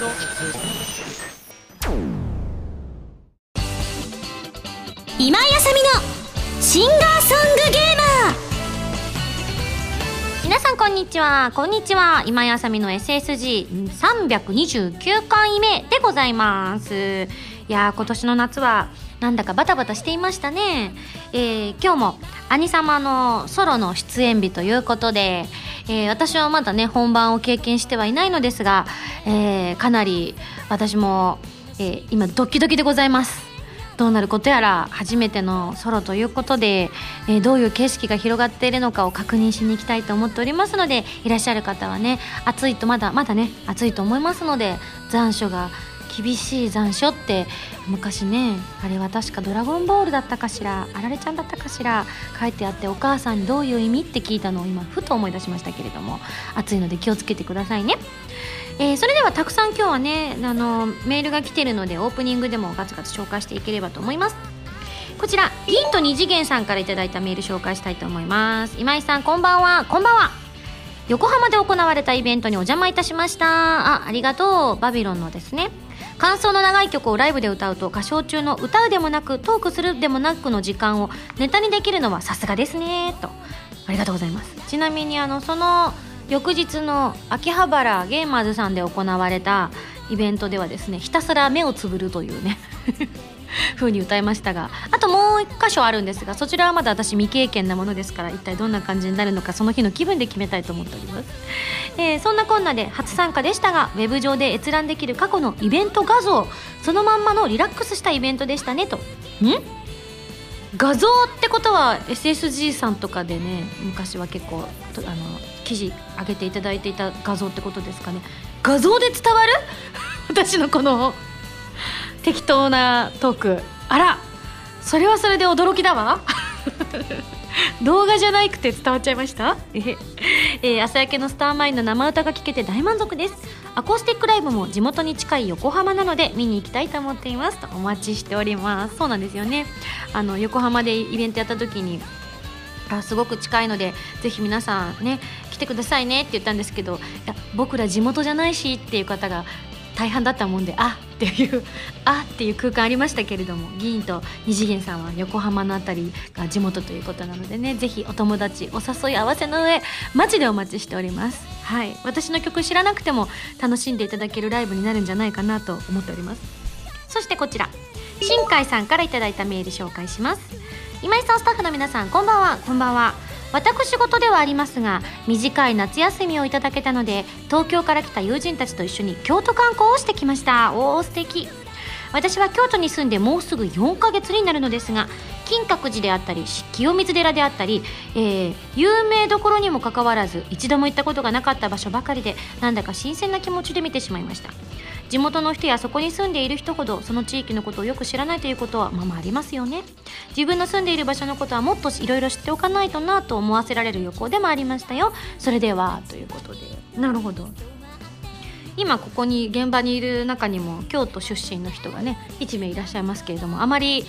今井あさみのシンガーソングゲーマー。皆さんこんにちは。こんにちは。今井あさみの SSG329 回目でございます。いやー今年の夏はなんだかバタバタしていましたね、えー、今日も兄様のソロの出演日ということで、えー、私はまだね本番を経験してはいないのですが、えー、かなり私も、え今ドキドキでございます。どうなることやら初めてのソロということで、えー、どういう景色が広がっているのかを確認しに行きたいと思っておりますのでいらっしゃる方はね暑いとまだまだね暑いと思いますので残暑が厳しい残暑って昔ねあれは確か「ドラゴンボール」だったかしらあられちゃんだったかしら書いてあってお母さんにどういう意味って聞いたのを今ふと思い出しましたけれども暑いので気をつけてくださいね。えー、それではたくさん今日はねあのメールが来てるのでオープニングでもガツガツ紹介していければと思います。こちら銀と二次元さんから頂いたメール紹介したいと思います。今井さんこんばんは。こんばんは。横浜で行われたイベントにお邪魔いたしました。あありがとう。バビロンのですね。感想の長い曲をライブで歌うと歌唱中の歌うでもなくトークするでもなくの時間をネタにできるのはさすがですねと。ありがとうございます。ちなみにあのその翌日の秋葉原ゲーマーズさんで行われたイベントではですねひたすら目をつぶるというね。風に歌いましたがあともう一箇所あるんですがそちらはまだ私未経験なものですから一体どんな感じになるのかその日の気分で決めたいと思っております、えー、そんなこんなで初参加でしたがウェブ上で閲覧できる過去のイベント画像そのまんまのリラックスしたイベントでしたねと。ん？画像ってことは SSG さんとかでね昔は結構あの記事上げていただいていた画像ってことですかね。画像で伝わる？私のこの適当なトーク。あらそれはそれで驚きだわ。動画じゃなくて伝わっちゃいました？ええ朝焼けのスターマインの生歌が聴けて大満足です。アコースティックライブも地元に近い横浜なので見に行きたいと思っていますとお待ちしております。そうなんですよね。あの横浜でイベントやった時にあすごく近いのでぜひ皆さんね来てくださいねって言ったんですけどいや僕ら地元じゃないしっていう方が大半だったもんであっていうあっていう空間ありましたけれども議員と二次元さんは横浜の辺りが地元ということなのでねぜひお友達お誘い合わせの上マジでお待ちしております。はい。私の曲知らなくても楽しんでいただけるライブになるんじゃないかなと思っております。そしてこちら新海さんから頂いたメール紹介します。今井さんスタッフの皆さんこんばんは。こんばんは。私事ではありますが短い夏休みをいただけたので東京から来た友人たちと一緒に京都観光をしてきました。おお素敵。私は京都に住んでもうすぐ4ヶ月になるのですが金閣寺であったり清水寺であったり、えー、有名どころにもかかわらず一度も行ったことがなかった場所ばかりでなんだか新鮮な気持ちで見てしまいました。地元の人やそこに住んでいる人ほどその地域のことをよく知らないということはまあまあありますよね。自分の住んでいる場所のことはもっといろいろ知っておかないとなと思わせられる旅行でもありましたよ。それではということで。なるほど。今ここに現場にいる中にも京都出身の人がね1名いらっしゃいますけれどもあまり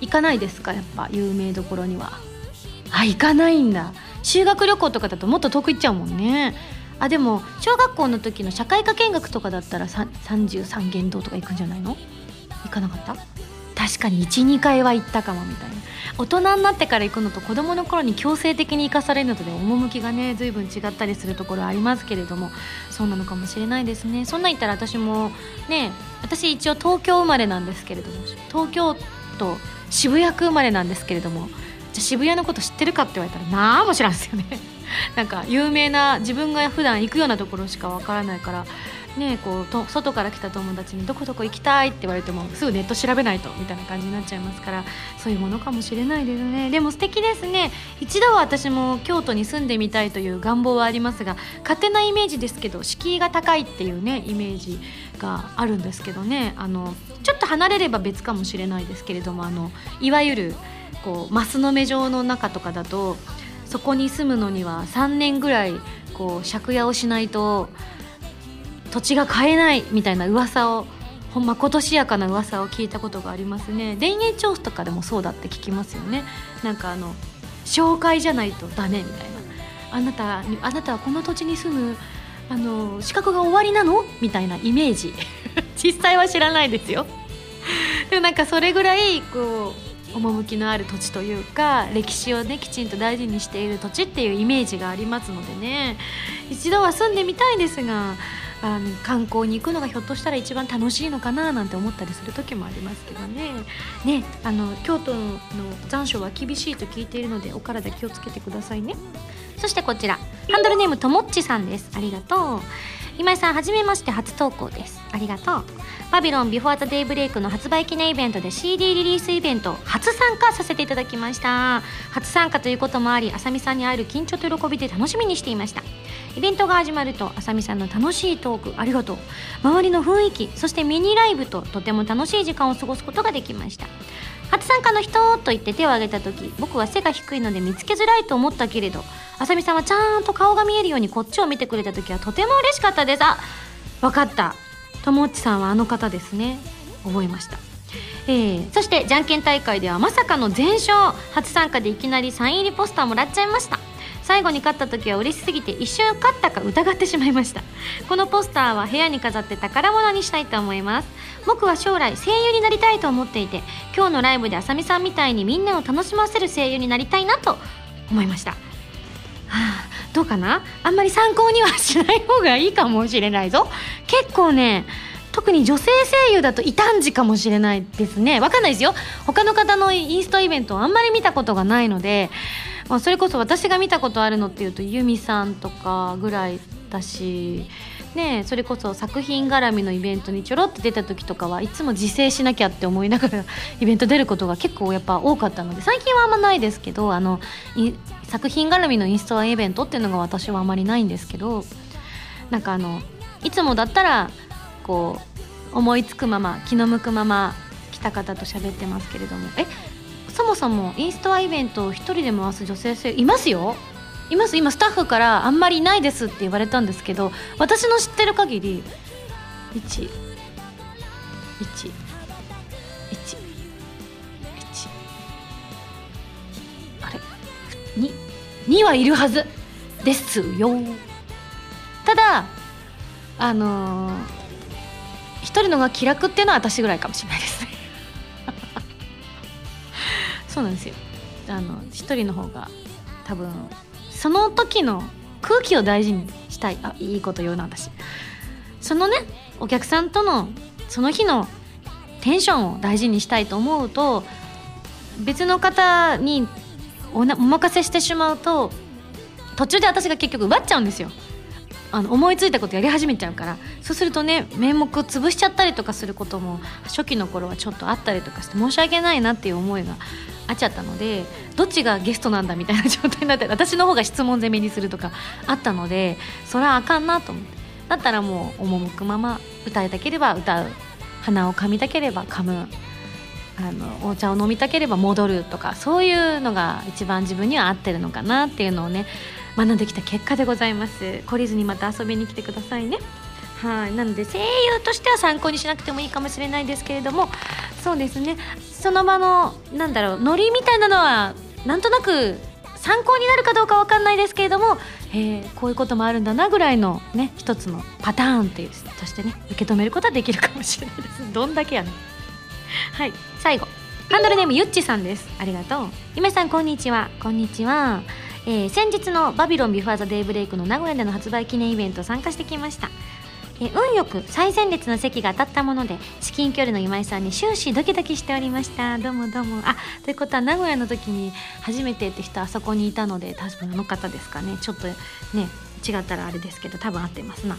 行かないですか？やっぱ有名どころには。あ行かないんだ。修学旅行とかだともっと遠く行っちゃうもんねあでも小学校の時の社会科見学とかだったら33元堂とか行くんじゃないの？行かなかった？確かに12回は行ったかもみたいな。大人になってから行くのと子供の頃に強制的に行かされるのとで趣がね随分違ったりするところありますけれどもそうなのかもしれないですね。そんなん言ったら私もね私一応東京生まれなんですけれども東京都渋谷区生まれなんですけれどもじゃ渋谷のこと知ってるかって言われたらなあも知らんすよね。なんか有名な自分が普段行くようなところしかわからないからねこうと外から来た友達にどこどこ行きたいって言われてもすぐネット調べないとみたいな感じになっちゃいますからそういうものかもしれないですね。でも素敵ですね。一度は私も京都に住んでみたいという願望はありますが勝手なイメージですけど敷居が高いっていうねイメージがあるんですけどね。あのちょっと離れれば別かもしれないですけれどもあのいわゆるこう増の目状の中とかだとそこに住むのには3年ぐらいこう借家をしないと土地が買えないみたいな噂をほんま今年やかな噂を聞いたことがありますね。田園調布とかでもそうだって聞きますよね。なんかあの紹介じゃないとダメみたいな。あなたあなたはこの土地に住むあの資格が終わりなの？みたいなイメージ。実際は知らないですよ。でもなんかそれぐらいこう趣のある土地というか歴史をねきちんと大事にしている土地っていうイメージがありますのでね。一度は住んでみたいですがあの観光に行くのがひょっとしたら一番楽しいのかななんて思ったりする時もありますけどね。ねあの京都の残暑は厳しいと聞いているのでお体気をつけてくださいね。そしてこちらハンドルネームともっちさんです。ありがとう。今井さんはじめまして初投稿です。ありがとう。バビロンビフォーアザデイブレイクの発売記念イベントで CD リリースイベント初参加させていただきました。初参加ということもありあさみさんに会える緊張と喜びで楽しみにしていました。イベントが始まるとあさみさんの楽しいトークありがとう。周りの雰囲気そしてミニライブととても楽しい時間を過ごすことができました。初参加の人と言って手を挙げた時僕は背が低いので見つけづらいと思ったけれどあさみさんはちゃんと顔が見えるようにこっちを見てくれた時はとても嬉しかったです。あ分かった。ともっちさんはあの方ですね。覚えました。えー、そしてじゃんけん大会ではまさかの全勝初参加でいきなりサイン入りポスターもらっちゃいました。最後に勝った時は嬉しすぎて一瞬勝ったか疑ってしまいました。このポスターは部屋に飾って宝物にしたいと思います。僕は将来声優になりたいと思っていて今日のライブであさみさんみたいにみんなを楽しませる声優になりたいなと思いました。はあどうかな？あんまり参考にはしない方がいいかもしれないぞ。結構ね特に女性声優だと異端児かもしれないですね。わかんないですよ。他の方のインストイベントをあんまり見たことがないので、まあ、それこそ私が見たことあるのっていうとユミさんとかぐらいだしね、それこそ作品絡みのイベントにちょろっと出た時とかはいつも自制しなきゃって思いながら イベント出ることが結構やっぱ多かったので最近はあんまないですけどあの作品絡みのインストアイベントっていうのが私はあまりないんですけどなんかあのいつもだったらこう思いつくまま気の向くまま来た方と喋ってますけれどもえそもそもインストアイベントを1人で回す女性性いますよ？います今スタッフからあんまりいないですって言われたんですけど私の知ってる限り1 1 1 1あれ 2, 2はいるはずですよ。ただあのー、1人のが気楽っていうのは私ぐらいかもしれないですね。そうなんですよ。あの1人の方が多分その時の空気を大事にしたい。あいいこと言うな私。そのねお客さんとのその日のテンションを大事にしたいと思うと別の方におなお任せしてしまうと途中で私が結局奪っちゃうんですよ。あの思いついたことやり始めちゃうからそうするとね面目を潰しちゃったりとかすることも初期の頃はちょっとあったりとかして申し訳ないなっていう思いがあっちゃったのでどっちがゲストなんだみたいな状態になって私の方が質問攻めにするとかあったのでそれはあかんなと思って。だったらもう赴くまま歌いたければ歌う。鼻をかみたければ噛む。あのお茶を飲みたければ戻るとかそういうのが一番自分には合ってるのかなっていうのをね学んできた結果でございます。懲りずにまた遊びに来てくださいね。はい。なので声優としては参考にしなくてもいいかもしれないですけれども。そうですね。その場のなんだろうノリみたいなのはなんとなく参考になるかどうかわかんないですけれども、えー、こういうこともあるんだなぐらいのね一つのパターンっていうとしてね受け止めることはできるかもしれないです。どんだけやねはい。最後。ハンドルネームゆっちさんです。ありがとう。ゆめさんこんにちは。こんにちは。えー、先日のバビロンビフォーザデイブレイクの名古屋での発売記念イベント参加してきました。え運よく最前列の席が当たったもので至近距離の今井さんに終始ドキドキしておりました。どうもどうも。あということは名古屋の時に初めてって人あそこにいたので多分あの方ですかね。ちょっとね違ったらあれですけど多分合ってますな、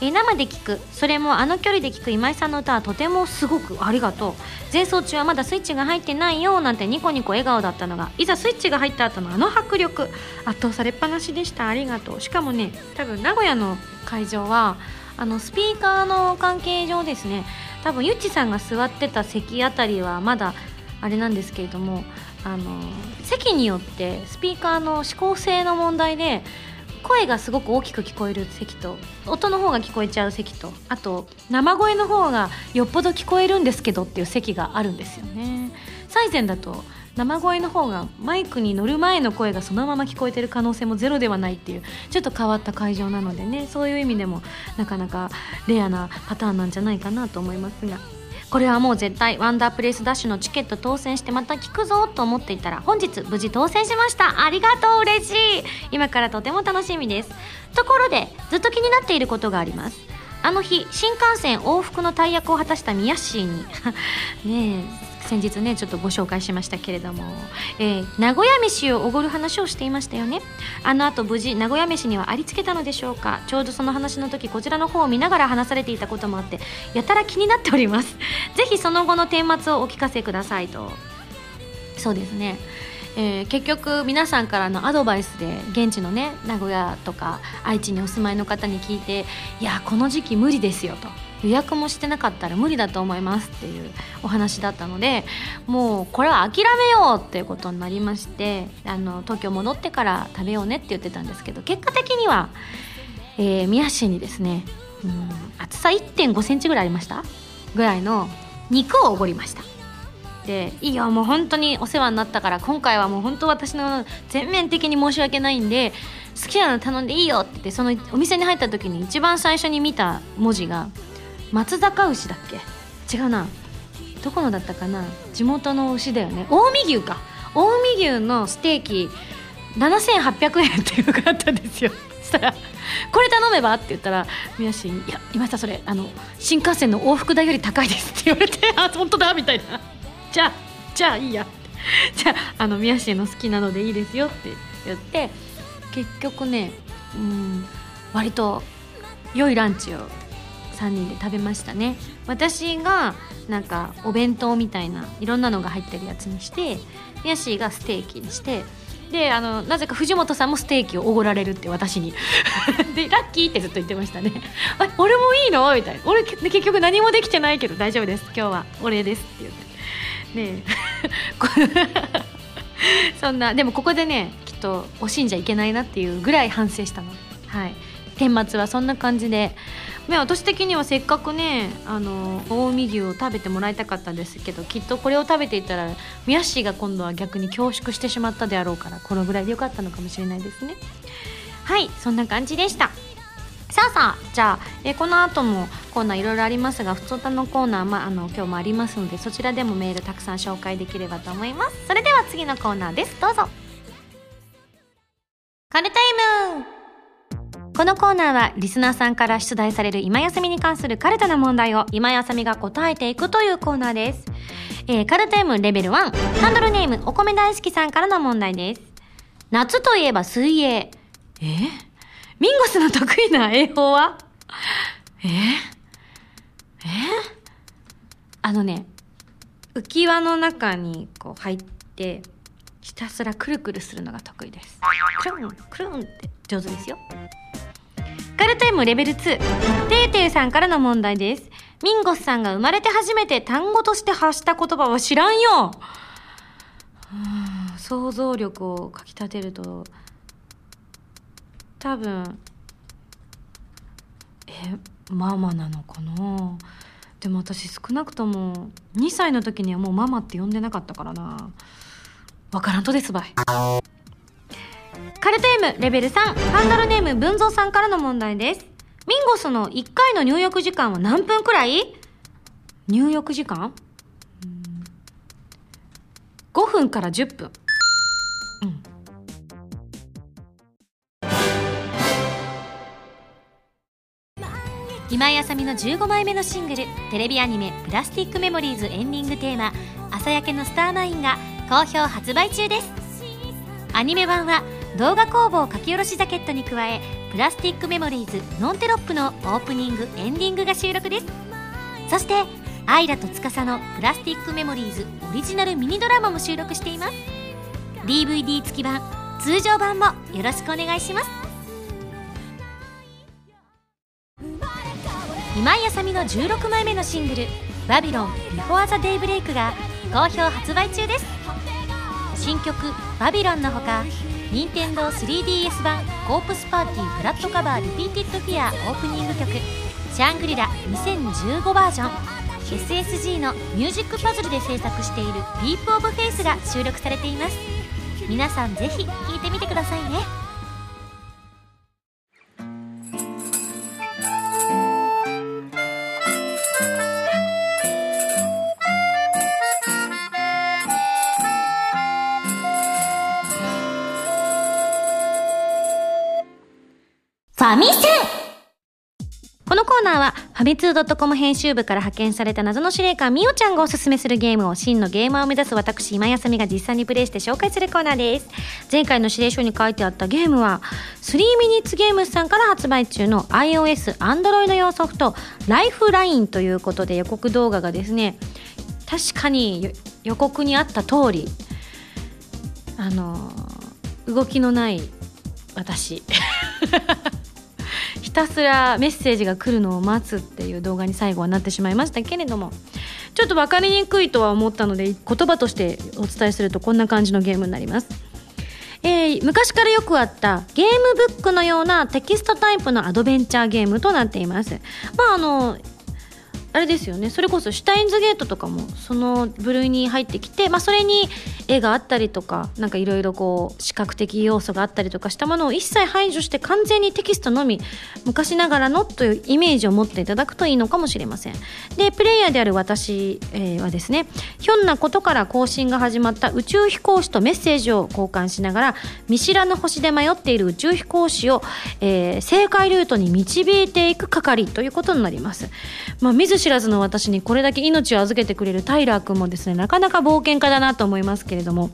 えー、生で聞く。それもあの距離で聞く今井さんの歌はとてもすごくありがとう。前奏中はまだスイッチが入ってないよなんてニコニコ笑顔だったのがいざスイッチが入った後のあの迫力。圧倒されっぱなしでした。ありがとう。しかもね多分名古屋の会場はあのスピーカーの関係上ですね多分ゆっちさんが座ってた席あたりはまだあれなんですけれどもあの席によってスピーカーの指向性の問題で声がすごく大きく聞こえる席と音の方が聞こえちゃう席とあと生声の方がよっぽど聞こえるんですけどっていう席があるんですよね。最前だと生声の方がマイクに乗る前の声がそのまま聞こえてる可能性もゼロではないっていうちょっと変わった会場なのでねそういう意味でもなかなかレアなパターンなんじゃないかなと思いますが。これはもう絶対ワンダープレイスダッシュのチケット当選してまた聞くぞと思っていたら本日無事当選しました。ありがとう嬉しい。今からとても楽しみです。ところでずっと気になっていることがあります。あの日新幹線往復の大役を果たしたミヤッシーに。ねえ。先日ねちょっとご紹介しましたけれども、えー、名古屋飯をおごる話をしていましたよね。あの後無事名古屋飯にはありつけたのでしょうか。ちょうどその話の時こちらの方を見ながら話されていたこともあってやたら気になっております。ぜひその後の顛末をお聞かせくださいと。そうですね。えー、結局皆さんからのアドバイスで現地のね名古屋とか愛知にお住まいの方に聞いていやこの時期無理ですよと。予約もしてなかったら無理だと思いますっていうお話だったのでもうこれは諦めようっていうことになりましてあの東京戻ってから食べようねって言ってたんですけど結果的には、えー、宮市にですね、うん、厚さ1 5センチぐらいありました？ぐらいの肉をおごりました。でいいよもう本当にお世話になったから今回はもう本当私の全面的に申し訳ないんで好きなの頼んでいいよって言ってそのお店に入った時に一番最初に見た文字が松坂牛だっけ？違うな。どこのだったかな？地元の牛だよね。近江牛か。近江牛のステーキ7800円っていうのがあったんですよ。そしたら「これ頼めば?」って言ったら宮氏に「いや今さそれあの新幹線の往復代より高いです」って言われて「あ本当だ」みたいな「じゃあじゃあいいや」じゃああの宮氏の好きなのでいいですよって言って結局ねうん割と良いランチを3人で食べましたね。私がなんかお弁当みたいないろんなのが入ってるやつにしてヤシーがステーキにしてであのなぜか藤本さんもステーキをおごられるって私に。でラッキーってずっと言ってましたね。あ俺もいいのみたいな。俺結局何もできてないけど大丈夫です。今日はお礼ですって言って。ね そんなでもここでねきっと惜しんじゃいけないなっていうぐらい反省したの。はい。顛末はそんな感じでね、私的にはせっかくねあの近江牛を食べてもらいたかったんですけどきっとこれを食べていたらミヤッシーが今度は逆に恐縮してしまったであろうからこのぐらいでよかったのかもしれないですね。はいそんな感じでした。さあさあじゃあえこの後もコーナーいろいろありますがふつおたのコーナー、まあ、あの今日もありますのでそちらでもメールたくさん紹介できればと思います。それでは次のコーナーです。どうぞ。カルタイム。このコーナーはリスナーさんから出題される今休みに関するカルタな問題を今休みが答えていくというコーナーです。えー、カルタ M レベル1、ハンドルネームお米大好きさんからの問題です。夏といえば水泳。えミンゴスの得意な英語は？ええあのね、浮き輪の中にこう入って、ひたすらくるくるするのが得意です。クルン、クルンって上手ですよ。カルタイムレベル2。てーてーさんからの問題です。ミンゴスさんが生まれて初めて単語として発した言葉は知らんよ想像力をかきたてると、多分、え、ママなのかなでも私少なくとも2歳の時にはもうママって呼んでなかったからな。わからんとですばい。カルテームレベル3ハンドルネーム文蔵さんからの問題です。ミンゴスの1回の入浴時間は何分くらい？入浴時間？5分から10分。うん。今井あさみの15枚目のシングルテレビアニメ「プラスティックメモリーズ」エンディングテーマ「朝焼けのスターナイン」が好評発売中です。アニメ版は動画工房書き下ろしジャケットに加えプラスティックメモリーズノンテロップのオープニングエンディングが収録です。そしてアイラと司のプラスティックメモリーズオリジナルミニドラマも収録しています。DVD 付き版通常版もよろしくお願いします。今井麻美の16枚目のシングル「 Babylon before the daybreak が好評発売中です。新曲「バビロンのほか任天堂 3DS 版コープスパーティー Blood Covered Repeated Fear オープニング曲シャングリラ2015バージョン。SSG のミュージックパズルで制作している「ディープオブフェイスが収録されています。皆さんぜひ聴いてみてくださいね。ァミセこのコーナーは、ファミツー .com 編集部から派遣された謎の司令官みおちゃんがおすすめするゲームを真のゲーマーを目指す私今休みが実際にプレイして紹介するコーナーです。前回の指令書に書いてあったゲームは、3ミニッツゲームスさんから発売中の iOS、Android 用ソフト、ライフラインということで予告動画がですね、確かに予告にあった通り、あの動きのない私。ひたすらメッセージが来るのを待つっていう動画に最後はなってしまいましたけれどもちょっと分かりにくいとは思ったので言葉としてお伝えするとこんな感じのゲームになります。えー、昔からよくあったゲームブックのようなテキストタイプのアドベンチャーゲームとなっています。まああのあれですよね。それこそシュタインズゲートとかもその部類に入ってきて、まあ、それに絵があったりとかなんかいろいろこう視覚的要素があったりとかしたものを一切排除して完全にテキストのみ昔ながらのというイメージを持っていただくといいのかもしれません。でプレイヤーである私、えー、はですねひょんなことから更新が始まった宇宙飛行士とメッセージを交換しながら見知らぬ星で迷っている宇宙飛行士を、えー、正解ルートに導いていく係ということになります、まあ、見ず知らずの私にこれだけ命を預けてくれるタイラー君もですねなかなか冒険家だなと思いますけれども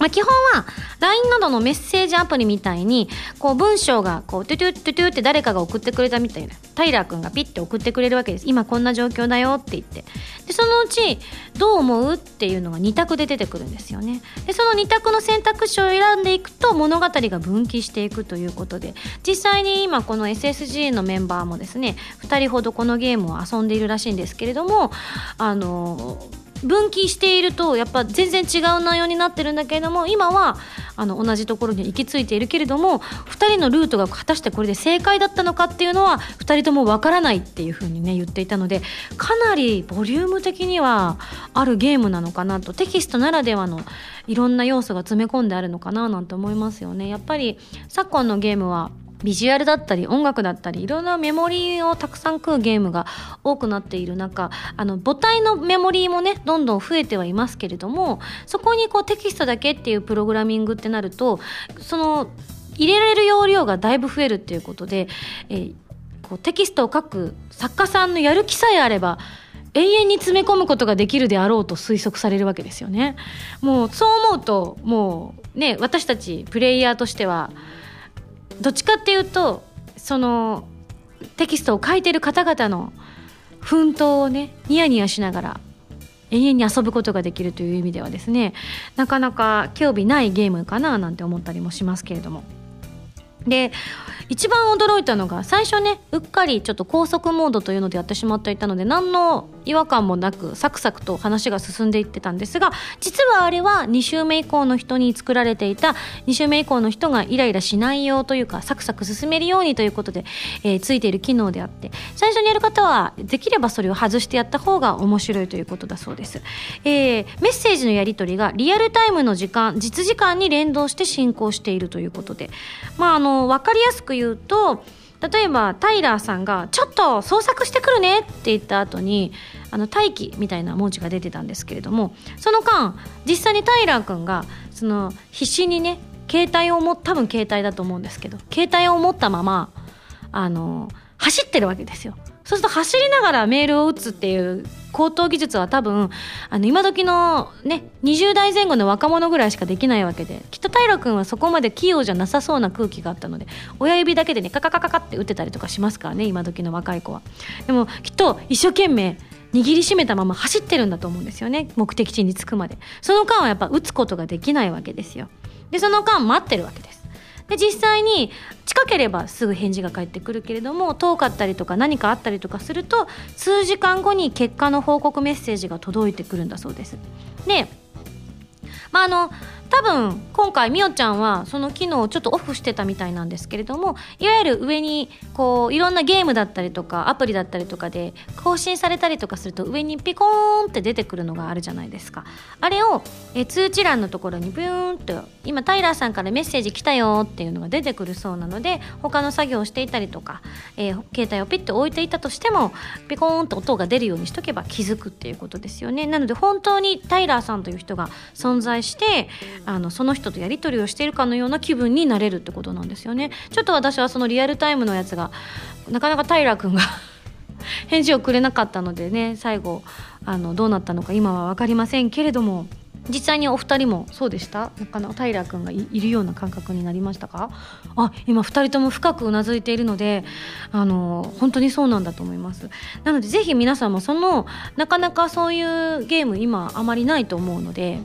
まあ、基本は LINE などのメッセージアプリみたいにこう文章がこうトゥトゥトゥトゥって誰かが送ってくれたみたいなタイラー君がピッて送ってくれるわけです。今こんな状況だよって言って。でそのうちどう思うっていうのが2択で出てくるんですよね。でその2択の選択肢を選んでいくと物語が分岐していくということで。実際に今この SSG のメンバーもですね2人ほどこのゲームを遊んでいるらしいんですけれどもあの分岐しているとやっぱ全然違う内容になってるんだけれども今はあの同じところに行き着いているけれども2人のルートが果たしてこれで正解だったのかっていうのは2人ともわからないっていうふうにね言っていたのでかなりボリューム的にはあるゲームなのかなとテキストならではのいろんな要素が詰め込んであるのかななんて思いますよね。やっぱり昨今のゲームはビジュアルだったり音楽だったりいろんなメモリーをたくさん食うゲームが多くなっている中あの母体のメモリーもねどんどん増えてはいますけれどもそこにこうテキストだけっていうプログラミングってなるとその入れられる容量がだいぶ増えるっていうことで、えー、こうテキストを書く作家さんのやる気さえあれば永遠に詰め込むことができるであろうと推測されるわけですよね。もうそう思うともうね私たちプレイヤーとしてはどっちかっていうとそのテキストを書いてる方々の奮闘をねニヤニヤしながら永遠に遊ぶことができるという意味ではですねなかなか興味ないゲームかななんて思ったりもしますけれども。で一番驚いたのが最初ねうっかりちょっと高速モードというのでやってしまっていたので何の違和感もなくサクサクと話が進んでいってたんですが実はあれは2週目以降の人に作られていた2週目以降の人がイライラしないようというかサクサク進めるようにということで、えー、ついている機能であって最初にやる方はできればそれを外してやった方が面白いということだそうです、えー、メッセージのやり取りがリアルタイムの時間実時間に連動して進行しているということでまああの分かりやすく言うと例えばタイラーさんが「ちょっと捜索してくるね」って言った後にあの待機みたいな文字が出てたんですけれどもその間実際にタイラー君がその必死にね携帯を持多分携帯だと思うんですけど携帯を持ったままあの走ってるわけですよ。そうすると走りながらメールを打つっていう高等技術は多分あの今時のね20代前後の若者ぐらいしかできないわけできっと平君はそこまで器用じゃなさそうな空気があったので親指だけでねカカカカカって打ってたりとかしますからね今時の若い子は。でもきっと一生懸命握りしめたまま走ってるんだと思うんですよね目的地に着くまで。その間はやっぱ打つことができないわけですよ。でその間待ってるわけです。で実際に近ければすぐ返事が返ってくるけれども遠かったりとか何かあったりとかすると数時間後に結果の報告メッセージが届いてくるんだそうです。でまああの多分今回みおちゃんはその機能をちょっとオフしてたみたいなんですけれどもいわゆる上にこういろんなゲームだったりとかアプリだったりとかで更新されたりとかすると上にピコーンって出てくるのがあるじゃないですか。あれをえ通知欄のところにビューンと今タイラーさんからメッセージ来たよっていうのが出てくるそうなので他の作業をしていたりとか、えー、携帯をピッと置いていたとしてもピコーンと音が出るようにしとけば気づくっていうことですよね。なので本当にタイラーさんという人が存在してあのその人とやり取りをしているかのような気分になれるってことなんですよね。ちょっと私はそのリアルタイムのやつがなかなかタイラー君が 返事をくれなかったのでね最後あのどうなったのか今は分かりませんけれども実際にお二人もそうでした？なかなかタイラー君がいるような感覚になりましたか？あ今二人とも深くうなずいているのであの本当にそうなんだと思います。なのでぜひ皆さんもそのなかなかそういうゲーム今あまりないと思うので、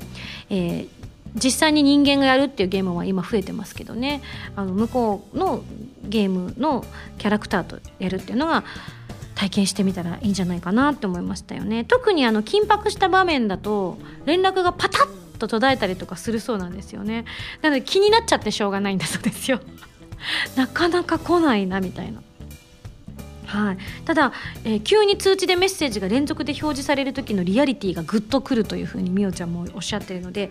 えー、実際に人間がやるっていうゲームは今増えてますけどね。あの向こうのゲームのキャラクターとやるっていうのが体験してみたらいいんじゃないかなって思いましたよね。特にあの緊迫した場面だと連絡がパタッと途絶えたりとかするそうなんですよね。なので気になっちゃってしょうがないんだそうですよ。なかなか来ないなみたいな。はい、ただ、えー、急に通知でメッセージが連続で表示される時のリアリティがぐっとくるというふうにみおちゃんもおっしゃっているので、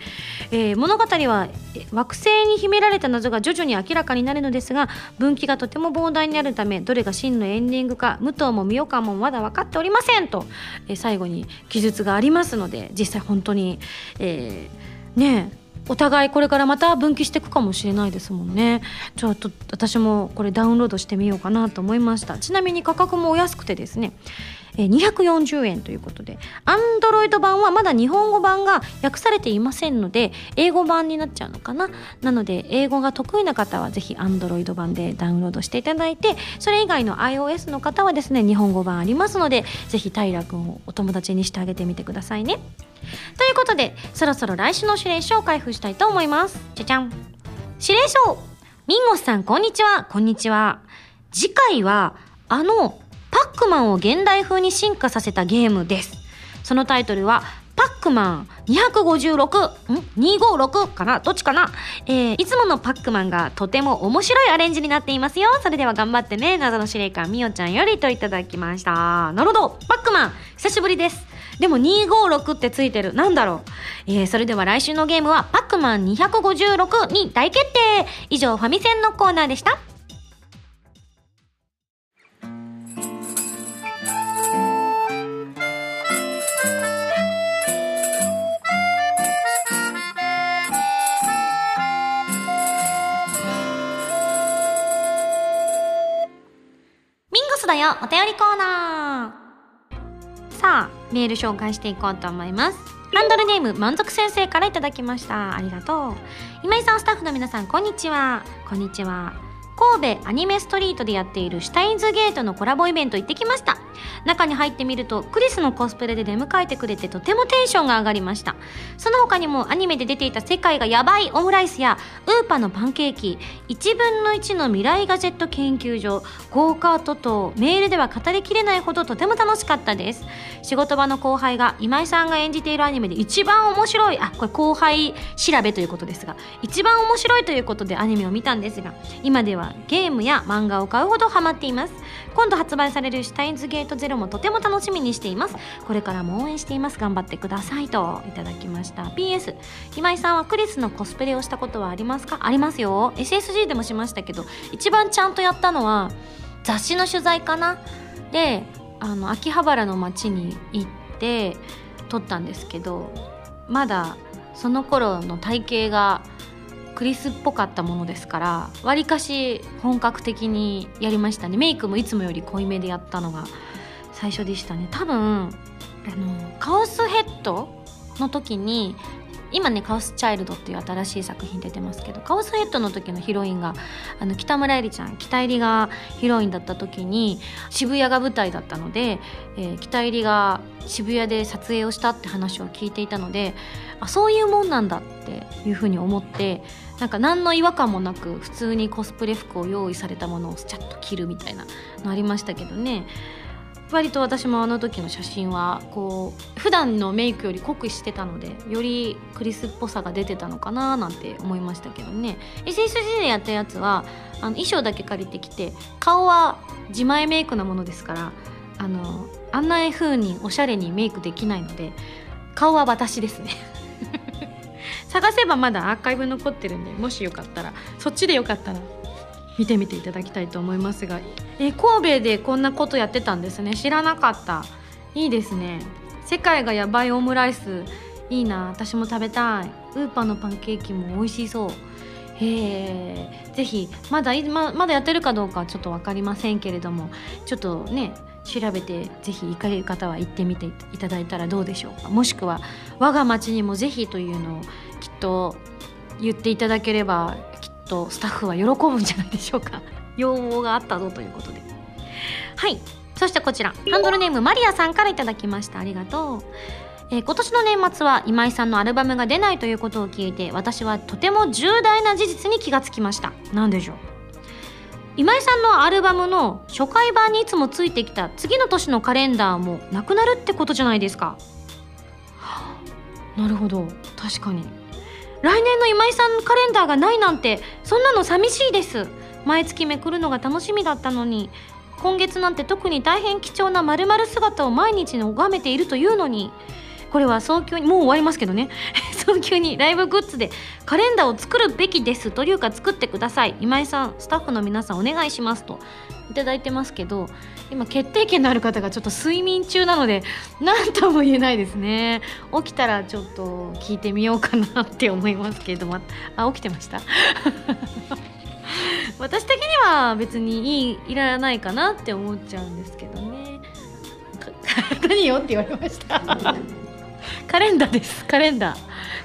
えー、物語は惑星に秘められた謎が徐々に明らかになるのですが分岐がとても膨大になるためどれが真のエンディングか武藤もみおかもまだ分かっておりませんと、えー、最後に記述がありますので実際本当に、えー、ねえお互いこれからまた分岐していくかもしれないですもんね。ちょっと私もこれダウンロードしてみようかなと思いました。ちなみに価格もお安くてですね240円ということで Android 版はまだ日本語版が訳されていませんので英語版になっちゃうのかな？なので英語が得意な方はぜひ Android 版でダウンロードしていただいてそれ以外の iOS の方はですね日本語版ありますのでぜひ平くんをお友達にしてあげてみてくださいね。ということでそろそろ来週の指令書を開封したいと思います。じゃじゃん指令書。ミンゴスさんこんにちは。こんにちは。次回はあのックマンを現代風に進化させたゲームですそのタイトルはパックマン256ん？256かな？どっちかな？えー、いつものパックマンがとても面白いアレンジになっていますよ。それでは頑張ってね。謎の司令官みおちゃんよりといただきました。なるほど。パックマン久しぶりです。でも256ってついてる。なんだろう。えー、それでは来週のゲームはパックマン256に大決定以上ファミセンのコーナーでした。スだよお便りコーナー。さあメール紹介していこうと思います。ハンドルネーム満足先生から頂きました。ありがとう。今井さんスタッフの皆さんこんにちは。こんにちは。神戸アニメストリートでやっているシュタインズゲートのコラボイベント行ってきました。中に入ってみるとクリスのコスプレで出迎えてくれてとてもテンションが上がりました。その他にもアニメで出ていた世界がヤバいオムライスやウーパのパンケーキ1分の1の未来ガジェット研究所ゴーカート等メールでは語りきれないほどとても楽しかったです。仕事場の後輩が今井さんが演じているアニメで一番面白いあこれ後輩調べということですが一番面白いということでアニメを見たんですが今ではゲームや漫画を買うほどハマっています。今度発売されるシュタインズゲートゼロもとても楽しみにしています。これからも応援しています。頑張ってくださいといただきました。PS 今井さんはクリスのコスプレをしたことはありますか？ありますよ。SSG でもしましたけど一番ちゃんとやったのは雑誌の取材かな？であの秋葉原の街に行って撮ったんですけどまだその頃の体型がクリスっぽかったものですからわりかし本格的にやりましたね。メイクもいつもより濃いめでやったのが最初でしたね。多分あのカオスヘッドの時に今ね「カオスチャイルド」っていう新しい作品出てますけどカオスヘッドの時のヒロインがあの北村えりちゃん北入りがヒロインだった時に渋谷が舞台だったので、えー、北入りが渋谷で撮影をしたって話を聞いていたのであそういうもんなんだっていうふうに思ってなんか何の違和感もなく普通にコスプレ服を用意されたものをちゃっと着るみたいなのありましたけどね。割と私もあの時の写真はこう普段のメイクより濃くしてたのでよりクリスっぽさが出てたのかななんて思いましたけどね。SSG でやったやつはあの衣装だけ借りてきて顔は自前メイクなものですからあのあんな風におしゃれにメイクできないので顔は私ですね。探せばまだアーカイブ残ってるんでもしよかったらそっちでよかったら見てみていただきたいと思いますがえ神戸でこんなことやってたんですね。知らなかった。いいですね。世界がやばいオムライス。いいな。私も食べたい。ウーパーのパンケーキも美味しそう。へえぜひまだままだやってるかどうかちょっと分かりませんけれどもちょっとね調べてぜひ行かれる方は行ってみていただいたらどうでしょうか。もしくは我が町にもぜひというのをきっと言っていただければきっとスタッフは喜ぶんじゃないでしょうか。要望があったぞということで。はい。そしてこちら。ハンドルネームマリアさんからいただきました。ありがとう。えー、今年の年末は今井さんのアルバムが出ないということを聞いて私はとても重大な事実に気がつきました。何でしょう。今井さんのアルバムの初回版にいつもついてきた次の年のカレンダーもなくなるってことじゃないですか。なるほど。確かに。来年の今井さんのカレンダーがないなんてそんなの寂しいです。毎月めくるのが楽しみだったのに今月なんて特に大変貴重なまる姿を毎日拝めているというのにこれは早急にもう終わりますけどね。早急にライブグッズでカレンダーを作るべきですというか作ってください。今井さんスタッフの皆さんお願いしますと頂いてますけど今決定権のある方がちょっと睡眠中なので何とも言えないですね。起きたらちょっと聞いてみようかなって思いますけれども。あ起きてました？私的には別にいいいらないかなって思っちゃうんですけどね。何よって言われました？カレンダーです。カレンダー。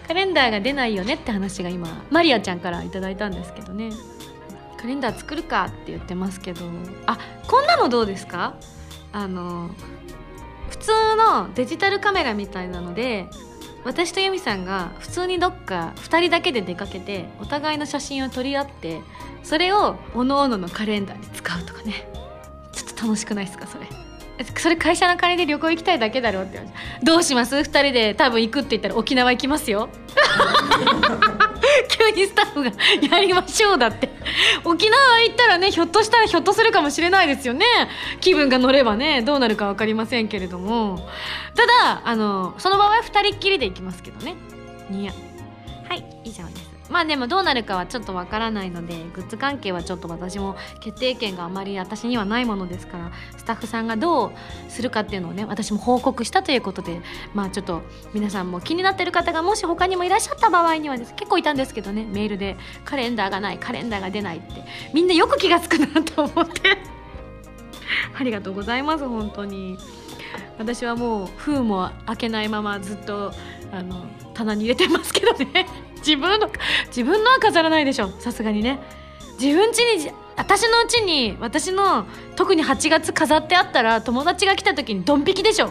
カレンダーが出ないよねって話が今マリアちゃんから頂いたんですけどねカレンダー作るかって言ってますけどあこんなのどうですか？あの普通のデジタルカメラみたいなので私とユミさんが普通にどっか2人だけで出かけてお互いの写真を撮り合ってそれをおのおののカレンダーに使うとかね。ちょっと楽しくないですかそれ？それ会社の金で旅行行きたいだけだろうって言われてどうします？2人で多分行くって言ったら沖縄行きますよ。急にスタッフがやりましょうだって。沖縄行ったらねひょっとしたらひょっとするかもしれないですよね。気分が乗ればねどうなるか分かりませんけれども。ただあのその場合は2人っきりで行きますけどね。いや。はい以上です。まあでもどうなるかはちょっとわからないのでグッズ関係はちょっと私も決定権があまり私にはないものですからスタッフさんがどうするかっていうのをね私も報告したということでまあちょっと皆さんも気になってる方がもし他にもいらっしゃった場合にはです。結構いたんですけどねメールでカレンダーがないカレンダーが出ないって。みんなよく気が付くなと思って。ありがとうございます本当に。私はもう封も開けないままずっとあの棚に入れてますけどね。自分の自分のは飾らないでしょ。さすがにね。自分家に私のうちに私の特に8月飾ってあったら友達が来た時にドン引きでしょ。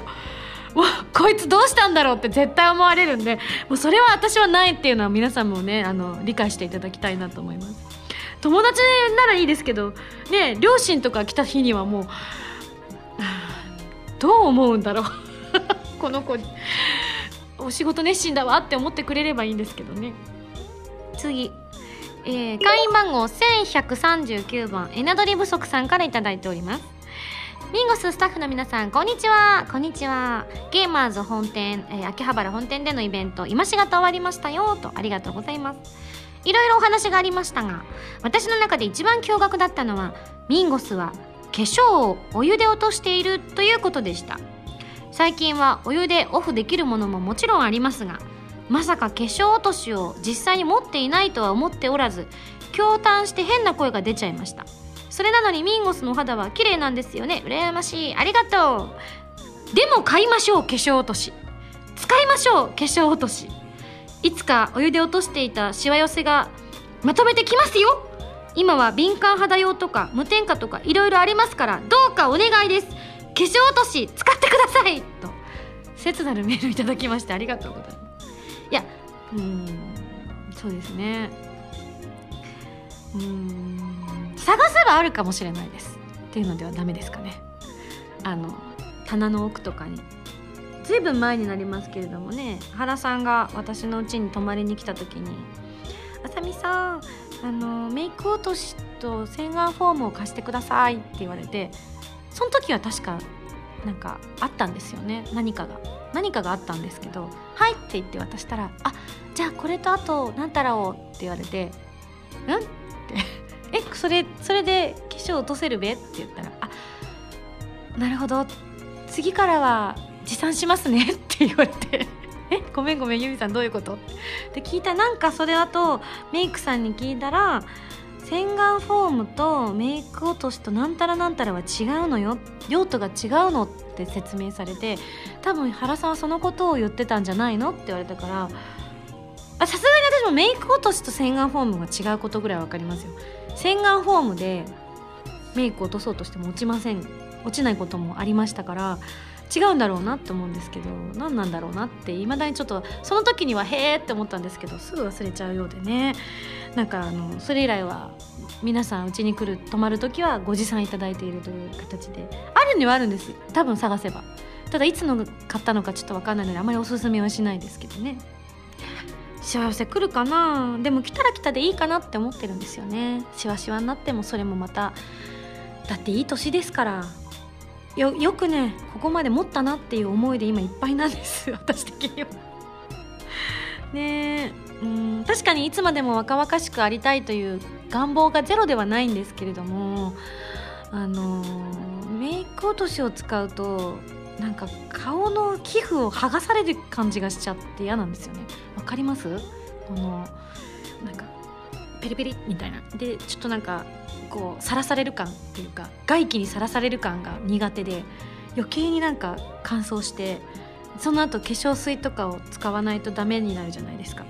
もうこいつどうしたんだろうって絶対思われるんで。もうそれは私はないっていうのは皆さんもねあの理解していただきたいなと思います。友達ならいいですけどね両親とか来た日にはもう どう思うんだろう。この子お仕事熱心だわって思ってくれればいいんですけどね。次。えー、会員番号1139番エナドリ不足さんから頂いております。ミンゴススタッフの皆さんこんにちは。こんにちは。ゲーマーズ本店、えー、秋葉原本店でのイベント今しがた終わりましたよとありがとうございます。いろいろお話がありましたが私の中で一番驚愕だったのはミンゴスは化粧をお湯で落としているということでした。最近はお湯でオフできるものももちろんありますがまさか化粧落としを実際に持っていないとは思っておらず驚嘆して変な声が出ちゃいました。それなのにミンゴスのお肌は綺麗なんですよね。羨ましい。ありがとう。でも買いましょう化粧落とし。使いましょう化粧落とし。いつかお湯で落としていたしわ寄せがまとめてきますよ。今は敏感肌用とか無添加とかいろいろありますからどうかお願いです。化粧落とし使ってくださいと切なるメールいただきましてありがとうございます。いやうんそうですね。うん探せばあるかもしれないです。っていうのではダメですかね。あの棚の奥とかに。ずいぶん前になりますけれどもね原さんが私の家に泊まりに来た時に「あさみさんあのメイク落としと洗顔フォームを貸してください」って言われてその時は確かなんかあったんですよね何かが何かがあったんですけど「はい」って言って渡したら「あじゃあこれとあと何たらを」って言われて「うん?」って「えそれそれで化粧落とせるべ?」って言ったら「あなるほど次からは持参しますね」って言われて「え？ごめんごめんゆみさんどういうこと?」って聞いたなんかそれあとメイクさんに聞いたら洗顔フォームとメイク落としとなんたらなんたらは違うのよ。用途が違うのって説明されて多分原さんはそのことを言ってたんじゃないのって言われたからさすがに私もメイク落としと洗顔フォームが違うことぐらい分かりますよ。洗顔フォームでメイク落とそうとしても落ちません。落ちないこともありましたから違うんだろうなって思うんですけど何なんだろうなっていまだにちょっとその時にはへーって思ったんですけどすぐ忘れちゃうようでね。なんかあのそれ以来は皆さんうちに来る泊まる時はご持参いただいているという形であるにはあるんです。多分探せば。ただいつの買ったのかちょっと分かんないのであまりおすすめはしないですけどね。幸せ来るかな。でも来たら来たでいいかなって思ってるんですよね。しわしわになってもそれもまただっていい年ですから。よよくねここまで持ったなっていう思いで今いっぱいなんです。私的には。ねうん確かにいつまでも若々しくありたいという願望がゼロではないんですけれどもあのメイク落としを使うとなんか顔の皮膚を剥がされる感じがしちゃって嫌なんですよね。わかります？このなんかペリペリみたいな。でちょっとなんかこうさらされる感っていうか外気にさらされる感が苦手で余計になんか乾燥してその後化粧水とかを使わないとダメになるじゃないですか。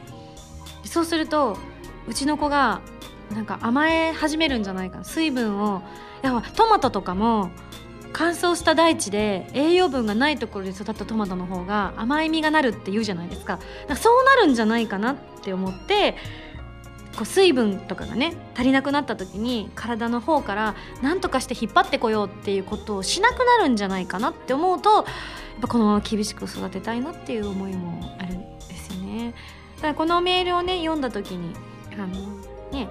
そうするとうちの子がなんか甘え始めるんじゃないか水分をいやトマトとかも乾燥した大地で栄養分がないところで育ったトマトの方が甘い実がなるって言うじゃないですか。かそうなるんじゃないかなって思ってこう水分とかがね足りなくなった時に体の方から何とかして引っ張ってこようっていうことをしなくなるんじゃないかなって思うとやっぱこのまま厳しく育てたいなっていう思いもあるんですよね。だからこのメールをね読んだ時にあのね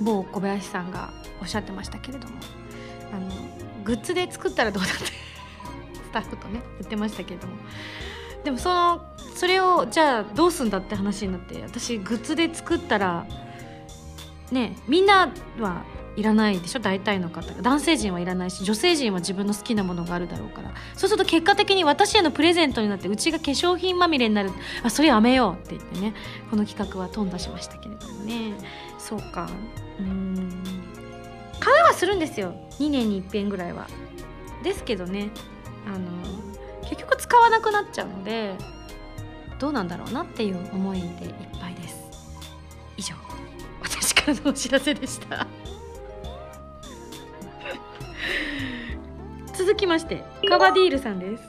某小林さんがおっしゃってましたけれどもあのグッズで作ったらどうだってスタッフとね言ってましたけれどもでもそのそれをじゃあどうすんだって話になって私グッズで作ったらねみんなはいらないでしょ？大体の方が。男性陣はいらないし女性陣は自分の好きなものがあるだろうから。そうすると結果的に私へのプレゼントになってうちが化粧品まみれになる。あそれやめようって言ってねこの企画は頓挫しましたけれどもね。そうか。うん。買うはするんですよ。2年に一遍ぐらいは。ですけどね。あの結局使わなくなっちゃうのでどうなんだろうなっていう思いでいっぱいです。以上。私からのお知らせでした。続きましてカバディールさんです。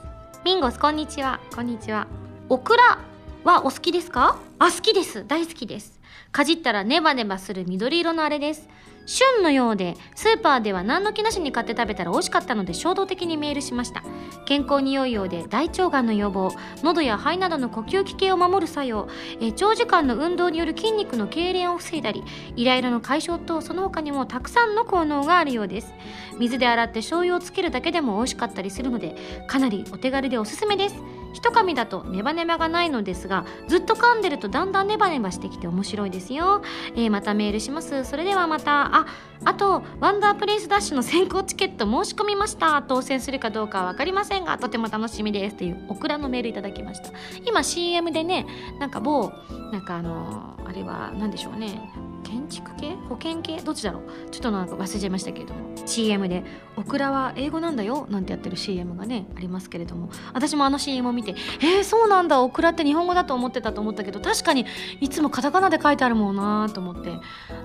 ミンゴスこんにちは。こんにちは。オクラはお好きですか？あ好きです。大好きです。かじったらネバネバする緑色のあれです旬のようでスーパーでは何の気なしに買って食べたら美味しかったので衝動的にメールしました。健康に良いようで大腸がんの予防喉や肺などの呼吸器系を守る作用え長時間の運動による筋肉の痙攣を防いだりイライラの解消とその他にもたくさんの効能があるようです。水で洗って醤油をつけるだけでも美味しかったりするのでかなりお手軽でおすすめです。一噛みだとネバネバがないのですがずっと噛んでるとだんだんネバネバしてきて面白いですよ、えー、またメールします。それではまたああとワンダープレイスダッシュの先行チケット申し込みました。当選するかどうかは分かりませんがとても楽しみです。というオクラのメールいただきました。今 CM でねなんか某なんかあのあれは何でしょうね。建築系？保険系？どっちだろう？ちょっとなんか忘れちゃいましたけれども。CM で「オクラは英語なんだよ」なんてやってる CM がねありますけれども。私もあの CM を見て「えー、そうなんだ。オクラって日本語だと思ってた」と思ったけど確かにいつもカタカナで書いてあるもんなと思って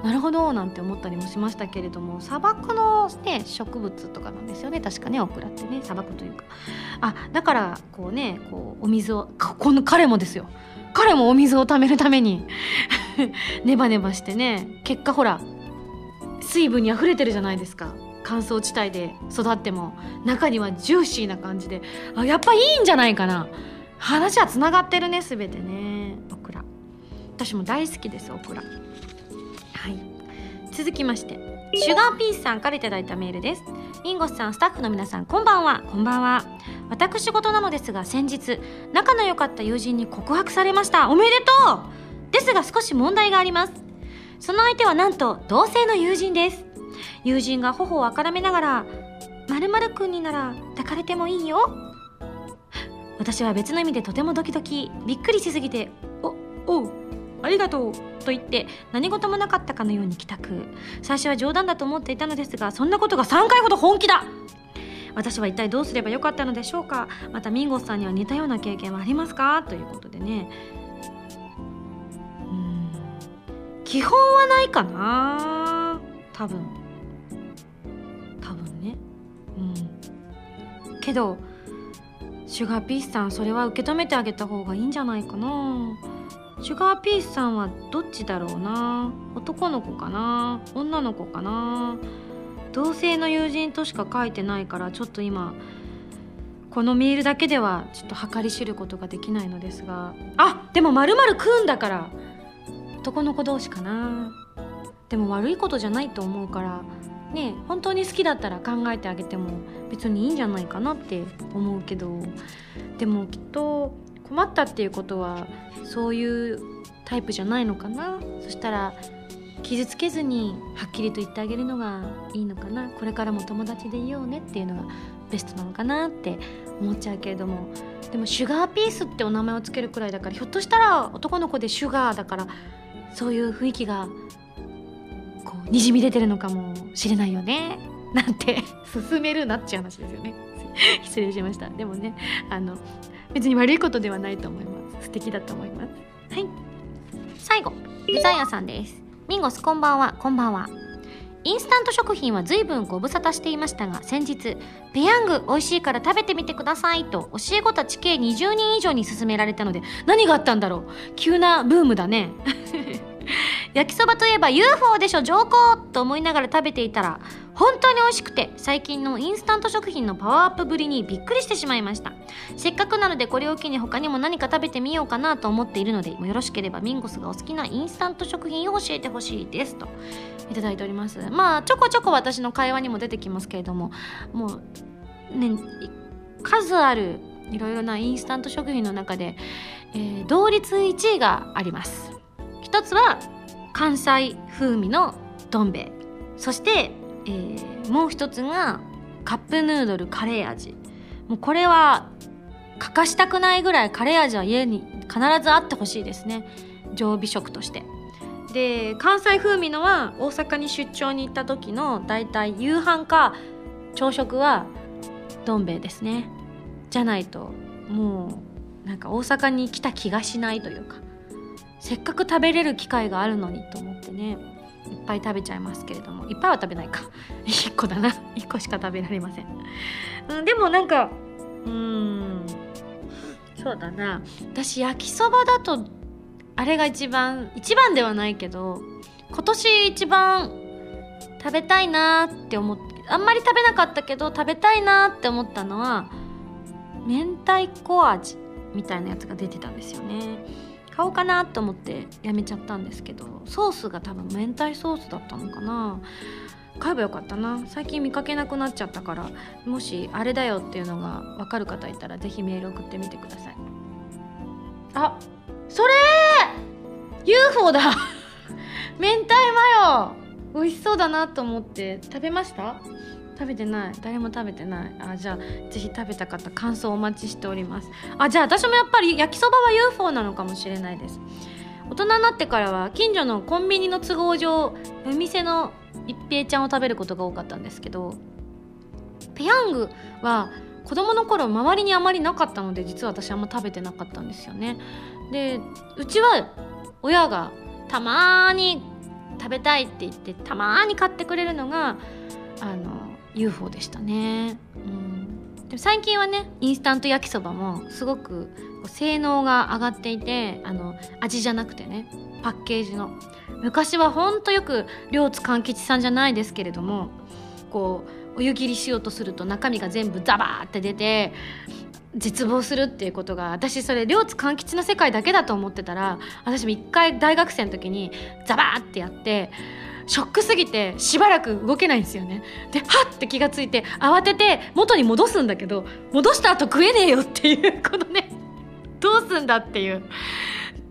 なるほどなんて思ったりもしましたけれども。砂漠の、ね、植物とかなんですよね。確かねオクラってね。砂漠というか。あだからこうねこうお水をこの彼もですよ。彼もお水を貯めるためにネバネバしてね結果ほら水分に溢れてるじゃない。ですか乾燥地帯で育っても中にはジューシーな感じであやっぱいい。んじゃない。かな話はつながってるね全てねオクラ私も大好きですオクラはい。続きましてシュガーピースさんから頂いたメールです。ミンゴスさんスタッフの皆さんこんばんは。こんばんは。私事なのですが先日仲の良かった友人に告白されました。おめでとう。ですが少し問題があります。その相手はなんと同性の友人です。友人が頬をあからめながら「まるくんになら抱かれてもいいよ」私は別の意味でとてもドキドキびっくりしすぎて「おおうありがとう」と言って何事もなかったかのように帰宅。最初は冗談だと思っていたのですがそんなことが3回ほど本気だ。私は一体どうすればよかったのでしょうか。またミンゴスさんには似たような経験はありますか？ということでね。うん。基本はないかな。多分。多分ね。うん。けどシュガーピースさんそれは受け止めてあげた方がいいんじゃないかな。シュガーピースさんはどっちだろうな？男の子かな？女の子かな？同性の友人としか書いてないからちょっと今このメールだけではちょっと計り知ることができないのですが。あでもまるくんだから男の子同士かな。でも悪いことじゃないと思うからね本当に好きだったら考えてあげても別にいいんじゃないかなって思うけど。でもきっと困ったっていうことはそういうタイプじゃないのかな。そしたら傷つけずにはっきりと言ってあげるのがいいのかな。これからも友達でいようねっていうのがベストなのかなって思っちゃうけれども。でもシュガーピースってお名前を付けるくらいだからひょっとしたら男の子でシュガーだからそういう雰囲気がこうにじみ出てるのかもしれないよね。なんて進めるなっちゅう話ですよね。失礼しました。でもねあの別に悪いことではないと思います。素敵だと思います。はい。最後ピザ屋さんです。ミンゴスこんばんは。こんばんは。インスタント食品は随分ご無沙汰していましたが先日ペヤング美味しいから食べてみてくださいと教え子たち計20人以上に勧められたので何があったんだろう。急なブームだね。焼きそばといえば UFO でしょ上皇と思いながら食べていたら本当に美味しくて最近のインスタント食品のパワーアップぶりにびっくりしてしまいました。せっかくなのでこれを機に他にも何か食べてみようかなと思っているのでよろしければミンゴスがお好きなインスタント食品を教えてほしいですといただいております。まあちょこちょこ私の会話にも出てきますけれどももうね数あるいろいろなインスタント食品の中で、えー、同率1位があります。一つは関西風味のどん兵衛。そして、えー、もう一つがカップヌードルカレー味。もうこれは欠かしたくないぐらいカレー味は家に必ずあってほしいですね。常備食として。で関西風味のは大阪に出張に行った時のだいたい夕飯か朝食はどん兵衛ですね。じゃないともうなんか大阪に来た気がしないというか。せっかく食べれる機会があるのにと思ってね。いっぱい食べちゃいますけれども。いっぱいは食べないか。1個だな。1個しか食べられません、うん、でもなんかうん。そうだな。私焼きそばだとあれが一番一番ではないけど今年一番食べたいなって思ってあんまり食べなかったけど食べたいなって思ったのは明太子味みたいなやつが出てたんですよね。買おうかなと思ってやめちゃったんですけどソースが多分明太ソースだったのかな。買えばよかったな。最近見かけなくなっちゃったからもしあれだよっていうのが分かる方いたら是非メール送ってみてください。あそれ UFO だ。明太マヨ！美味しそうだなと思って。食べました？食べてない。誰も食べてない。あじゃあぜひ食べた方感想お待ちしております。あじゃあ私もやっぱり焼きそばは UFO なのかもしれないです。大人になってからは近所のコンビニの都合上お店の一平ちゃんを食べることが多かったんですけどペヤングは子供の頃周りにあまりなかったので実は私あんま食べてなかったんですよね。でうちは親がたまに食べたいって言ってたまに買ってくれるのがあの UFO でしたね、うん、でも最近はねインスタント焼きそばもすごく性能が上がっていてあの味じゃなくてねパッケージの。昔はほんとよく両津勘吉さんじゃないですけれどもこうお湯切りしようとすると中身が全部ザバーって出て絶望するっていうことが私それ両津勘吉の世界だけだと思ってたら私も一回大学生の時にザバーってやってショックすぎてしばらく動けないんですよね。でハッて気がついて慌てて元に戻すんだけど戻した後食えねえよっていうこのね。どうすんだっていう。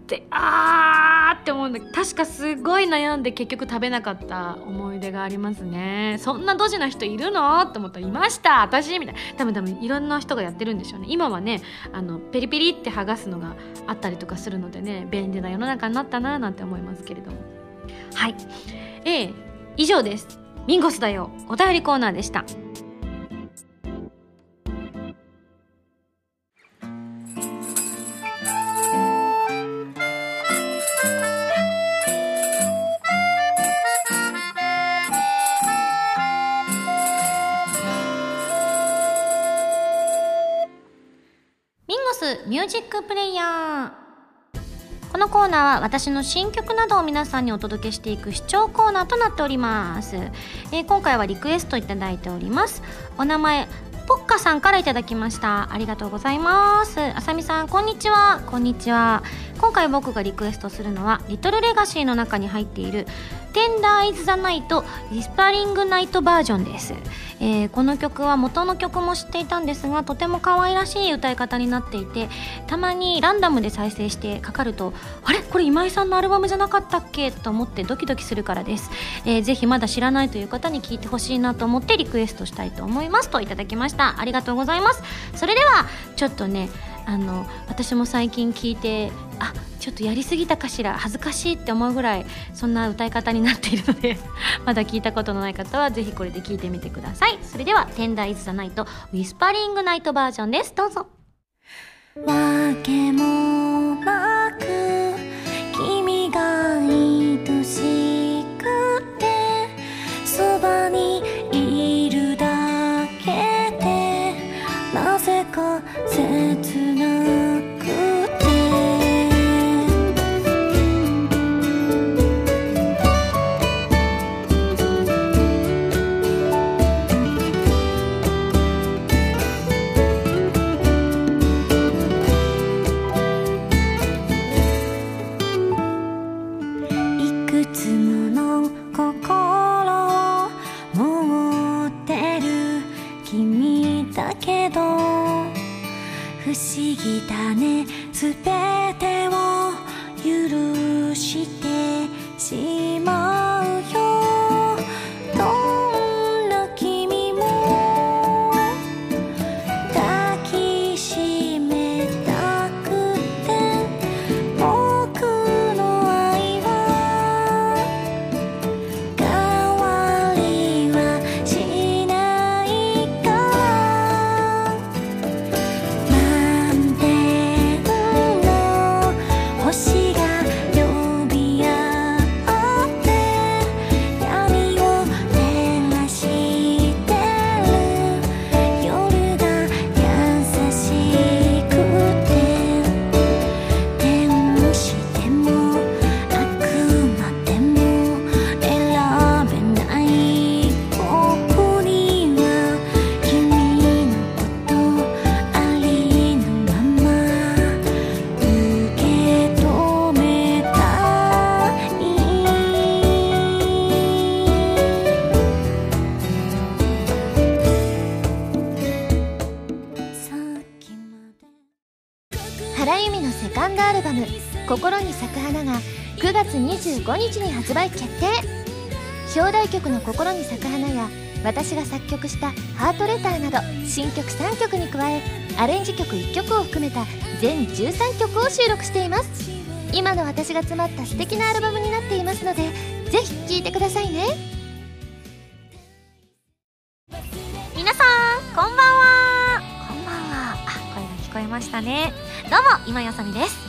であーって思うんだけど確かすごい悩んで結局食べなかった思い出がありますね。そんなドジな人いるの？って思ったらいました。私みたいな。多分多分いろんな人がやってるんでしょうね。今はねあのペリペリって剥がすのがあったりとかするのでね便利な世の中になったななんて思いますけれども。はい。えー、以上です。ミンゴスだよ。お便りコーナーでした。ジックプレイヤーこのコーナーは私の新曲などを皆さんにお届けしていく視聴コーナーとなっております、えー今回はリクエストいただいております。お名前ポッカさんからいただきました。ありがとうございます。あさみさんこんにちは。こんにちは。今回僕がリクエストするのはリトルレガシーの中に入っているテンダーイズザナイトリスパリングナイトバージョンです、えーこの曲は元の曲も知っていたんですがとても可愛らしい歌い方になっていてたまにランダムで再生してかかるとあれ？これ今井さんのアルバムじゃなかったっけ？と思ってドキドキするからです、えーぜひまだ知らないという方に聞いてほしいなと思ってリクエストしたいと思います。といただきました。ありがとうございます。それではちょっとねあの私も最近聞いてあちょっとやりすぎたかしら恥ずかしいって思うぐらいそんな歌い方になっているので まだ聞いたことのない方はぜひこれで聞いてみてください。それでは「テンダーイズザナイトウィスパリングナイトバージョンです。どうぞわけもなく君が愛しく心に咲く花」が9月25日に発売決定。表題曲の「心に咲く花」や私が作曲した「ハートレター」など新曲3曲に加えアレンジ曲1曲を含めた全13曲を収録しています。今の私が詰まった素敵なアルバムになっていますのでぜひ聴いてくださいね。皆さんこんばんは。こんばんは。あ声が聞こえましたね。どうも今やさみです。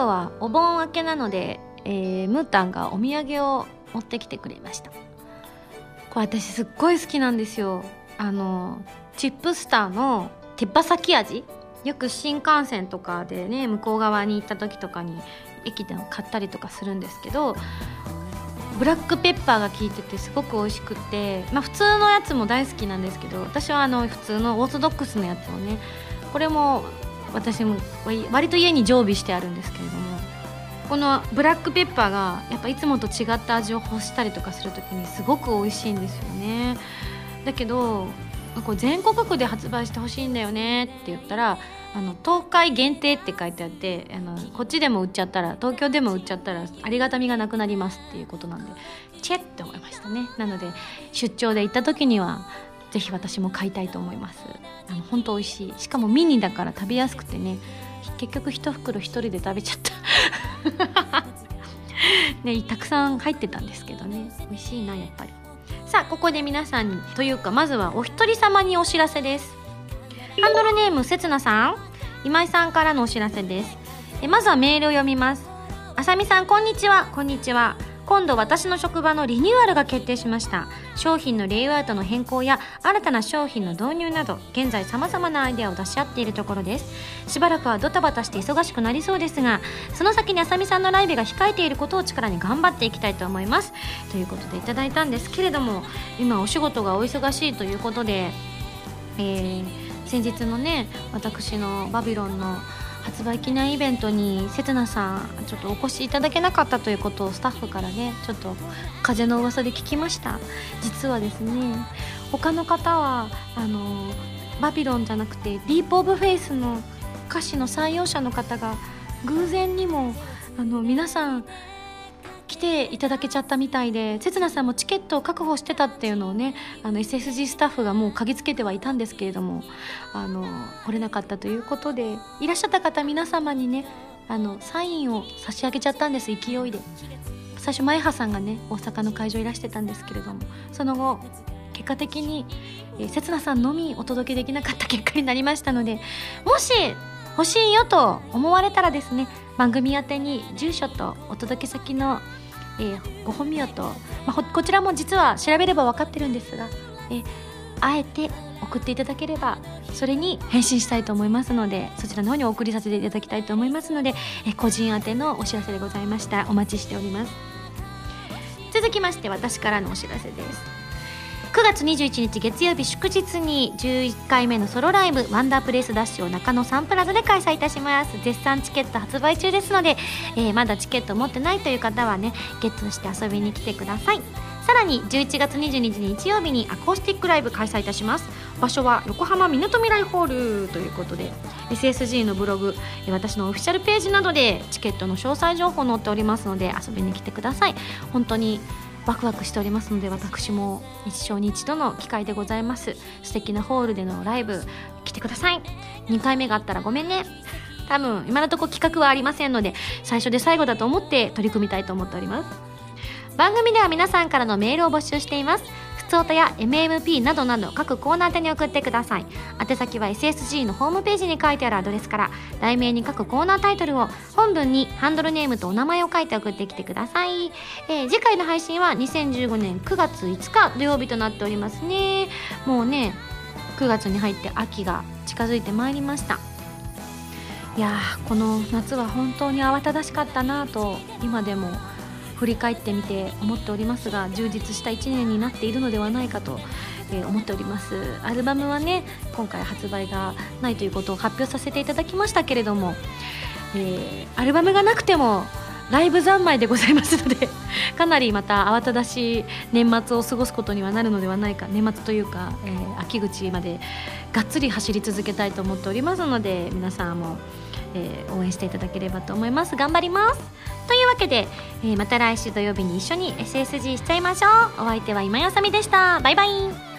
今日はお盆明けなので、えームータンがお土産を持ってきてくれました。これ私すっごい好きなんですよ。あのチップスターの手羽先味。よく新幹線とかでね向こう側に行った時とかに駅で買ったりとかするんですけどブラックペッパーが効いててすごく美味しくて、まあ、普通のやつも大好きなんですけど私はあの普通のオーソドックスのやつをねこれも私も割と家に常備してあるんですけれどもこのブラックペッパーがやっぱいつもと違った味を欲したりとかする時にすごく美味しいんですよね。だけどこれ全国区で発売してほしいんだよねって言ったらあの東海限定って書いてあってあのこっちでも売っちゃったら東京でも売っちゃったらありがたみがなくなりますっていうことなんでチェッって思いましたね。なので出張で行った時にはぜひ私も買いたいと思います。あの本当美味しい。しかもミニだから食べやすくてね。結局一袋一人で食べちゃった。ねたくさん入ってたんですけどね。美味しいなやっぱり。さあここで皆さんにというかまずはお一人様にお知らせです。ハンドルネームせつなさん。今井さんからのお知らせです。えまずはメールを読みます。あさみさんこんにちは。こんにちは。今度私の職場のリニューアルが決定しました。商品のレイアウトの変更や新たな商品の導入など現在様々なアイデアを出し合っているところです。しばらくはドタバタして忙しくなりそうですがその先にあさみさんのライブが控えていることを力に頑張っていきたいと思います。ということでいただいたんですけれども今お仕事がお忙しいということで、えー先日のね私のバビロンの発売記念イベントにせつなさんちょっとお越しいただけなかったということをスタッフからねちょっと風の噂で聞きました。実はですね他の方はあのバビロンじゃなくてディープ・オブ・フェイスの歌詞の採用者の方が偶然にもあの皆さんていただけちゃったみたいでせつなさんもチケットを確保してたっていうのをねあの SSG スタッフがもう嗅ぎつけてはいたんですけれどもあの来れなかったということでいらっしゃった方皆様にねあのサインを差し上げちゃったんです勢いで。最初前葉さんがね大阪の会場いらしてたんですけれどもその後結果的に、えー、せつなさんのみお届けできなかった結果になりましたのでもし欲しいよと思われたらですね番組宛てに住所とお届け先の、えーご本名と、まあこちらも実は調べれば分かってるんですが、えーあえて送っていただければそれに返信したいと思いますのでそちらの方にお送りさせていただきたいと思いますので、えー個人宛てのお知らせでございました。お待ちしております。続きまして私からのお知らせです。9月21日月曜日祝日に11回目のソロライブワンダープレイスダッシュを中野サンプラザで開催いたします。絶賛チケット発売中ですので、えーまだチケット持ってないという方はねゲットして遊びに来てください。さらに11月22日日曜日にアコースティックライブ開催いたします。場所は横浜みなとみらいホールということで SSG のブログ私のオフィシャルページなどでチケットの詳細情報載っておりますので遊びに来てください。本当にワクワクしておりますので私も一生に一度の機会でございます。素敵なホールでのライブ来てください。2回目があったらごめんね。多分今のところ企画はありませんので最初で最後だと思って取り組みたいと思っております。番組では皆さんからのメールを募集しています。つおたや MMP などなど各コーナー宛てに送ってください。宛先は SSG のホームページに書いてあるアドレスから題名に各コーナータイトルを本文にハンドルネームとお名前を書いて送ってきてください、えー次回の配信は2015年9月5日土曜日となっておりますね。もうね9月に入って秋が近づいてまいりました。いやこの夏は本当に慌ただしかったなと今でも振り返ってみて思っておりますが充実した1年になっているのではないかと、えー思っております。アルバムはね今回発売がないということを発表させていただきましたけれども、えーアルバムがなくてもライブ三昧でございますので かなりまた慌ただしい年末を過ごすことにはなるのではないか年末というか、えー秋口までがっつり走り続けたいと思っておりますので皆さんも、えー応援していただければと思います。頑張ります。というわけで、えーまた来週土曜日に一緒に SSG しちゃいましょう。お相手は今やさみでした。バイバイ。